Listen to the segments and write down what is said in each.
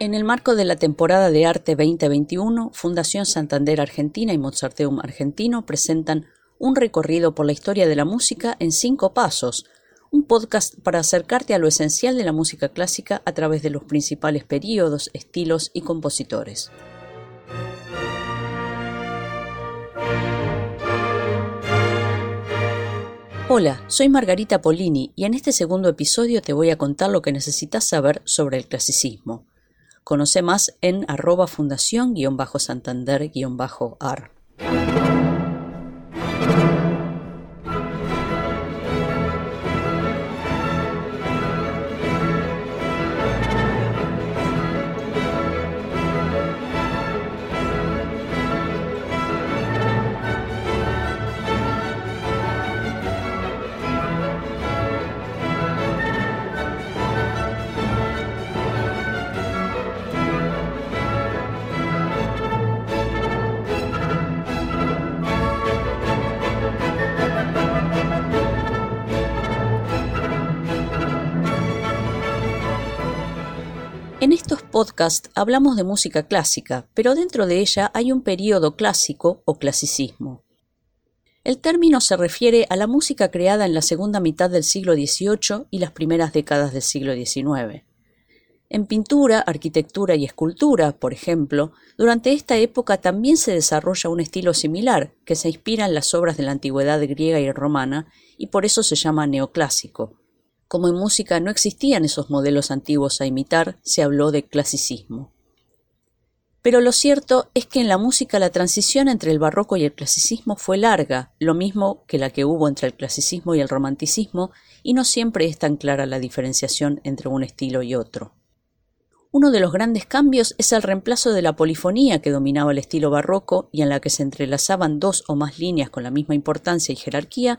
En el marco de la temporada de arte 2021, Fundación Santander Argentina y Mozarteum Argentino presentan un recorrido por la historia de la música en cinco pasos, un podcast para acercarte a lo esencial de la música clásica a través de los principales períodos, estilos y compositores. Hola, soy Margarita Polini y en este segundo episodio te voy a contar lo que necesitas saber sobre el clasicismo. Conoce más en arroba fundación-santander-ar. Podcasts hablamos de música clásica, pero dentro de ella hay un periodo clásico o clasicismo. El término se refiere a la música creada en la segunda mitad del siglo XVIII y las primeras décadas del siglo XIX. En pintura, arquitectura y escultura, por ejemplo, durante esta época también se desarrolla un estilo similar que se inspira en las obras de la antigüedad griega y romana y por eso se llama neoclásico. Como en música no existían esos modelos antiguos a imitar, se habló de clasicismo. Pero lo cierto es que en la música la transición entre el barroco y el clasicismo fue larga, lo mismo que la que hubo entre el clasicismo y el romanticismo, y no siempre es tan clara la diferenciación entre un estilo y otro. Uno de los grandes cambios es el reemplazo de la polifonía que dominaba el estilo barroco y en la que se entrelazaban dos o más líneas con la misma importancia y jerarquía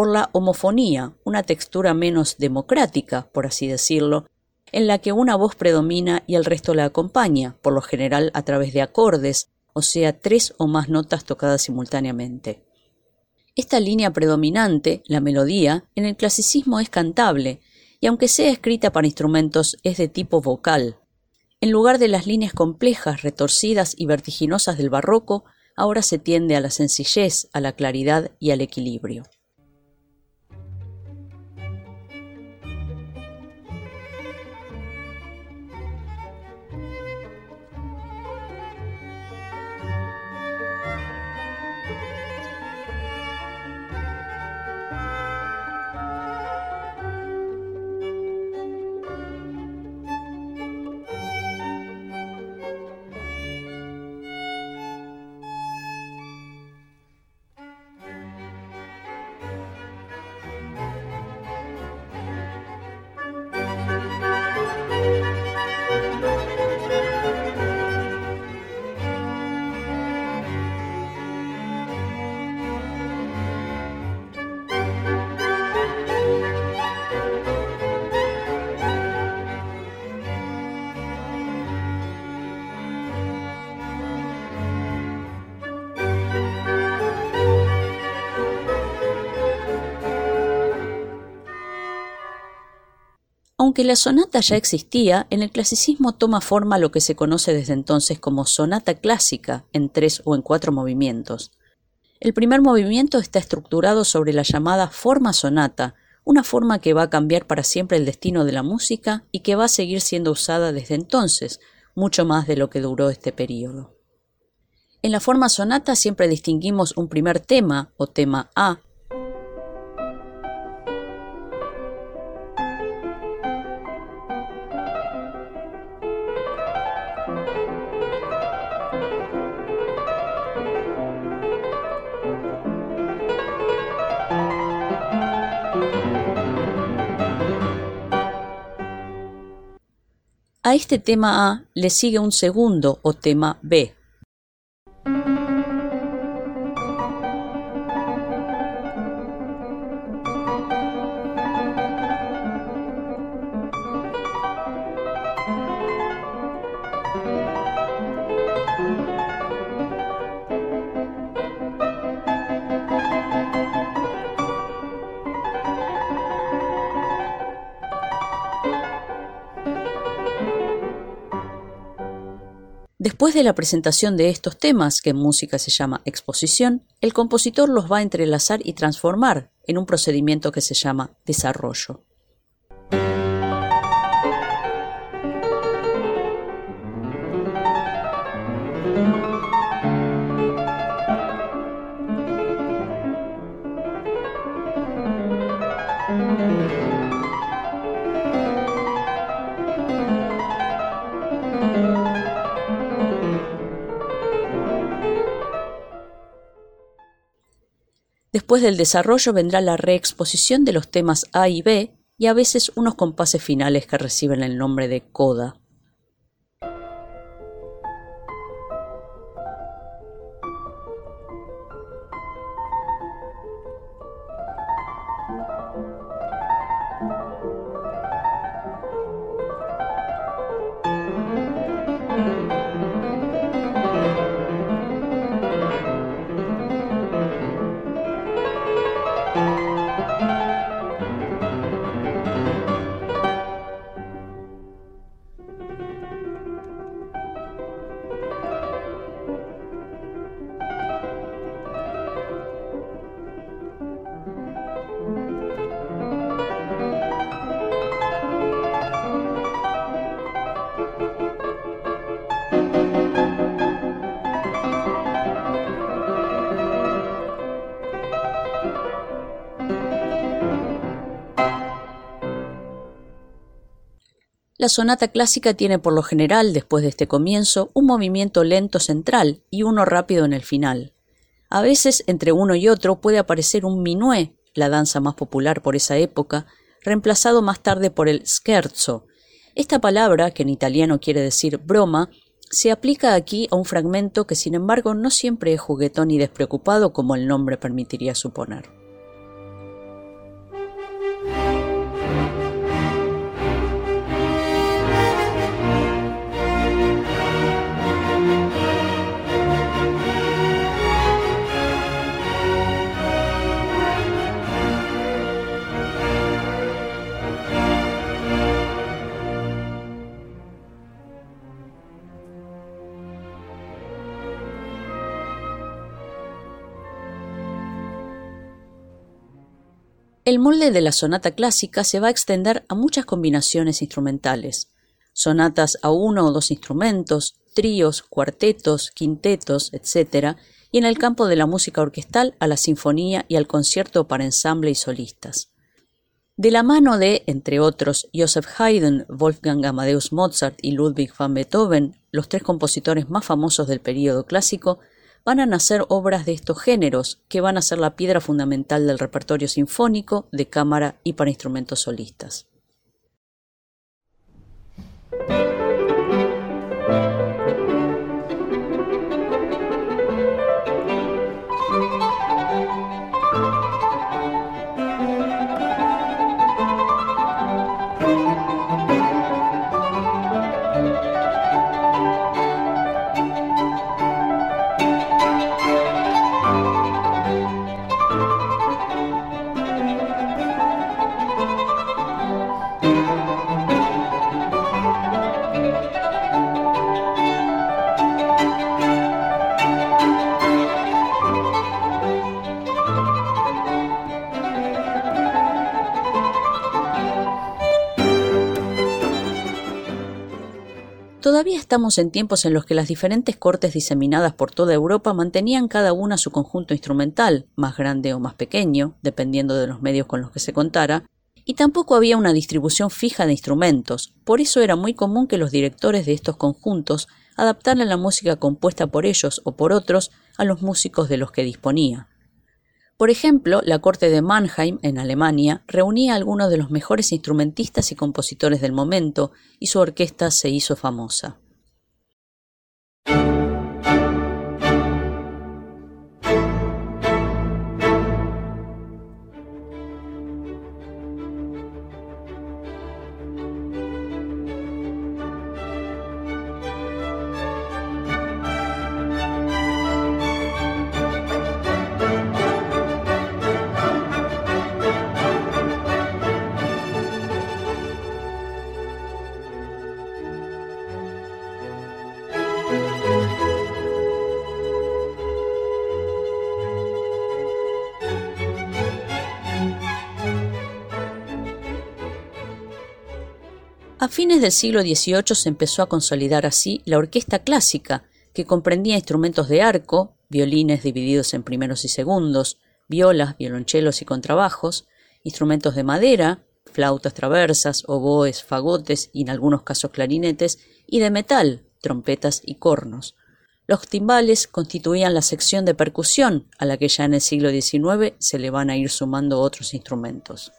por la homofonía, una textura menos democrática, por así decirlo, en la que una voz predomina y el resto la acompaña, por lo general a través de acordes, o sea, tres o más notas tocadas simultáneamente. Esta línea predominante, la melodía, en el clasicismo es cantable, y aunque sea escrita para instrumentos, es de tipo vocal. En lugar de las líneas complejas, retorcidas y vertiginosas del barroco, ahora se tiende a la sencillez, a la claridad y al equilibrio. Aunque la sonata ya existía, en el clasicismo toma forma lo que se conoce desde entonces como sonata clásica, en tres o en cuatro movimientos. El primer movimiento está estructurado sobre la llamada forma sonata, una forma que va a cambiar para siempre el destino de la música y que va a seguir siendo usada desde entonces, mucho más de lo que duró este periodo. En la forma sonata siempre distinguimos un primer tema o tema A A este tema A le sigue un segundo o tema B. Después de la presentación de estos temas, que en música se llama exposición, el compositor los va a entrelazar y transformar en un procedimiento que se llama desarrollo. Después del desarrollo vendrá la reexposición de los temas A y B y a veces unos compases finales que reciben el nombre de coda. La sonata clásica tiene por lo general, después de este comienzo, un movimiento lento central y uno rápido en el final. A veces, entre uno y otro, puede aparecer un minué, la danza más popular por esa época, reemplazado más tarde por el scherzo. Esta palabra, que en italiano quiere decir broma, se aplica aquí a un fragmento que sin embargo no siempre es juguetón y despreocupado como el nombre permitiría suponer. El molde de la sonata clásica se va a extender a muchas combinaciones instrumentales, sonatas a uno o dos instrumentos, tríos, cuartetos, quintetos, etc., y en el campo de la música orquestal a la sinfonía y al concierto para ensamble y solistas. De la mano de, entre otros, Joseph Haydn, Wolfgang Amadeus Mozart y Ludwig van Beethoven, los tres compositores más famosos del período clásico, van a nacer obras de estos géneros, que van a ser la piedra fundamental del repertorio sinfónico, de cámara y para instrumentos solistas. Todavía estamos en tiempos en los que las diferentes cortes diseminadas por toda Europa mantenían cada una su conjunto instrumental, más grande o más pequeño, dependiendo de los medios con los que se contara, y tampoco había una distribución fija de instrumentos, por eso era muy común que los directores de estos conjuntos adaptaran la música compuesta por ellos o por otros a los músicos de los que disponía. Por ejemplo, la corte de Mannheim, en Alemania, reunía a algunos de los mejores instrumentistas y compositores del momento, y su orquesta se hizo famosa. A fines del siglo XVIII se empezó a consolidar así la orquesta clásica, que comprendía instrumentos de arco, violines divididos en primeros y segundos, violas, violonchelos y contrabajos, instrumentos de madera, flautas traversas, oboes, fagotes y en algunos casos clarinetes, y de metal, trompetas y cornos. Los timbales constituían la sección de percusión a la que ya en el siglo XIX se le van a ir sumando otros instrumentos.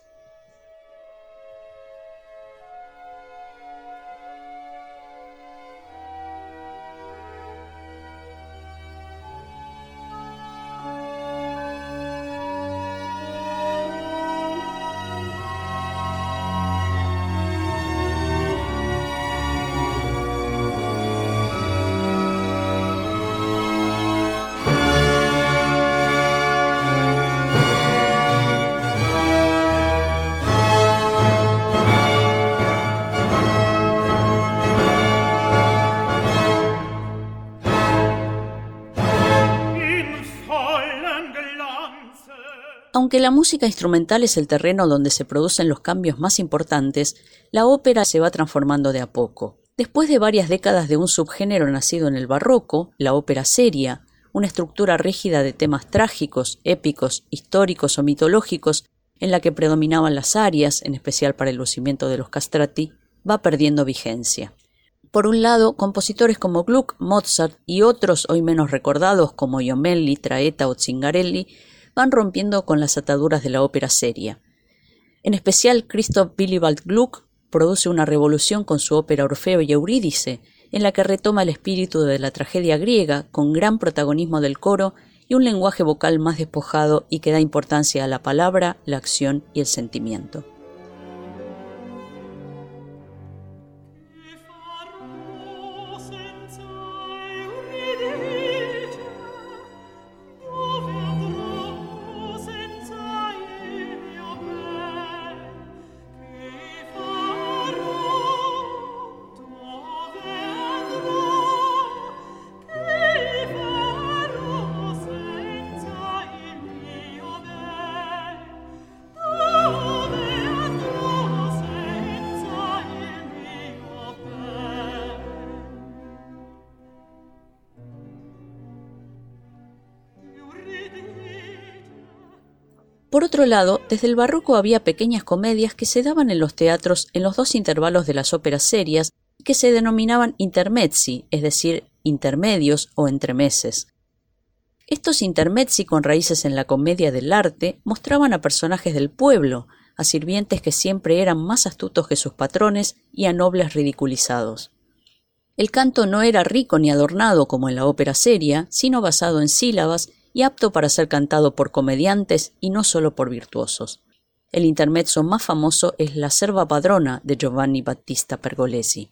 Aunque la música instrumental es el terreno donde se producen los cambios más importantes, la ópera se va transformando de a poco. Después de varias décadas de un subgénero nacido en el barroco, la ópera seria, una estructura rígida de temas trágicos, épicos, históricos o mitológicos, en la que predominaban las arias, en especial para el lucimiento de los castrati, va perdiendo vigencia. Por un lado, compositores como Gluck, Mozart y otros hoy menos recordados como Iomelli, Traetta o Zingarelli van rompiendo con las ataduras de la ópera seria. En especial, Christoph Willibald Gluck produce una revolución con su ópera Orfeo y Eurídice, en la que retoma el espíritu de la tragedia griega con gran protagonismo del coro y un lenguaje vocal más despojado y que da importancia a la palabra, la acción y el sentimiento. Por otro lado, desde el barroco había pequeñas comedias que se daban en los teatros en los dos intervalos de las óperas serias y que se denominaban intermezzi, es decir, intermedios o entremeses. Estos intermezzi con raíces en la comedia del arte mostraban a personajes del pueblo, a sirvientes que siempre eran más astutos que sus patrones y a nobles ridiculizados. El canto no era rico ni adornado como en la ópera seria, sino basado en sílabas y apto para ser cantado por comediantes y no solo por virtuosos. El intermezzo más famoso es La Serva Padrona de Giovanni Battista Pergolesi.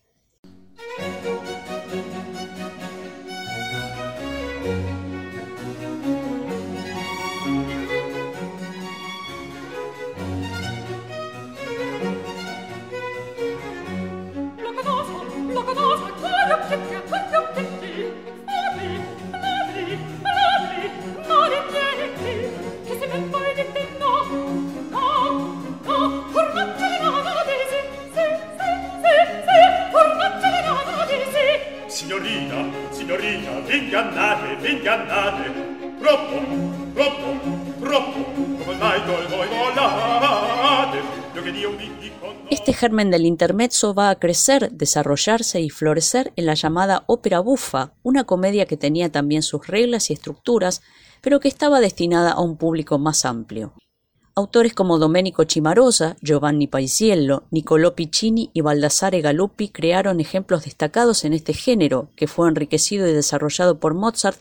Este germen del intermezzo va a crecer, desarrollarse y florecer en la llamada ópera bufa, una comedia que tenía también sus reglas y estructuras, pero que estaba destinada a un público más amplio. Autores como Domenico Cimarosa, Giovanni Paisiello, Niccolò Piccini y Baldassare Galuppi crearon ejemplos destacados en este género, que fue enriquecido y desarrollado por Mozart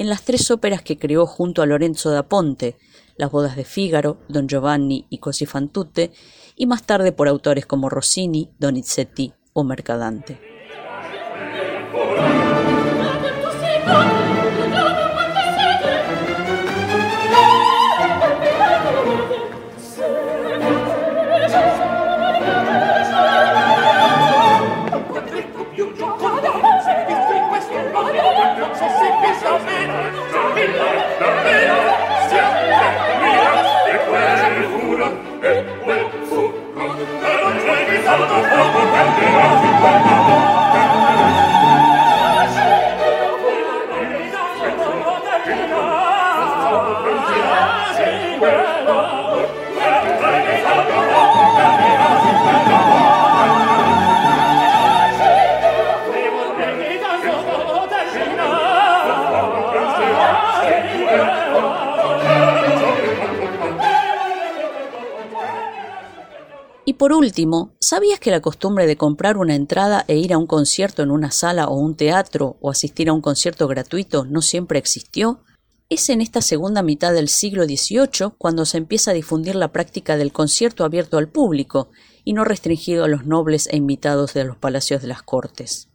en las tres óperas que creó junto a Lorenzo da Ponte, Las bodas de Fígaro, Don Giovanni y Così fan tutte, y más tarde por autores como Rossini, Donizetti o Mercadante. Oh, por último, ¿sabías que la costumbre de comprar una entrada e ir a un concierto en una sala o un teatro o asistir a un concierto gratuito no siempre existió? Es en esta segunda mitad del siglo XVIII cuando se empieza a difundir la práctica del concierto abierto al público y no restringido a los nobles e invitados de los palacios de las cortes.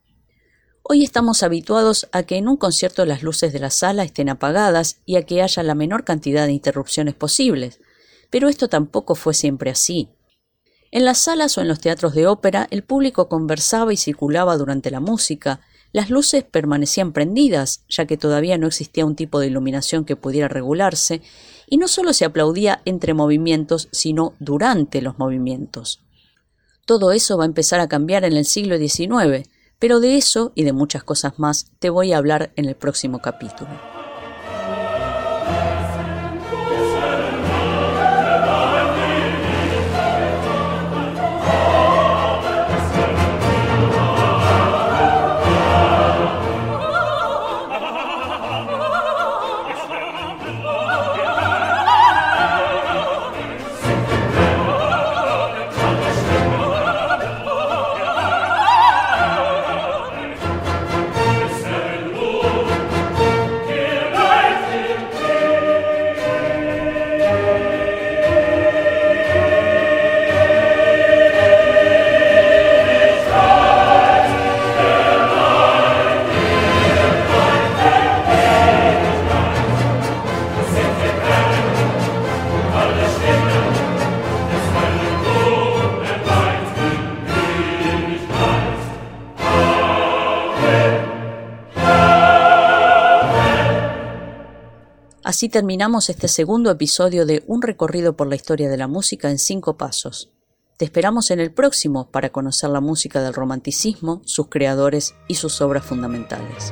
Hoy estamos habituados a que en un concierto las luces de la sala estén apagadas y a que haya la menor cantidad de interrupciones posibles, pero esto tampoco fue siempre así. En las salas o en los teatros de ópera el público conversaba y circulaba durante la música, las luces permanecían prendidas, ya que todavía no existía un tipo de iluminación que pudiera regularse, y no solo se aplaudía entre movimientos, sino durante los movimientos. Todo eso va a empezar a cambiar en el siglo XIX, pero de eso y de muchas cosas más te voy a hablar en el próximo capítulo. Así terminamos este segundo episodio de Un recorrido por la historia de la música en cinco pasos. Te esperamos en el próximo para conocer la música del romanticismo, sus creadores y sus obras fundamentales.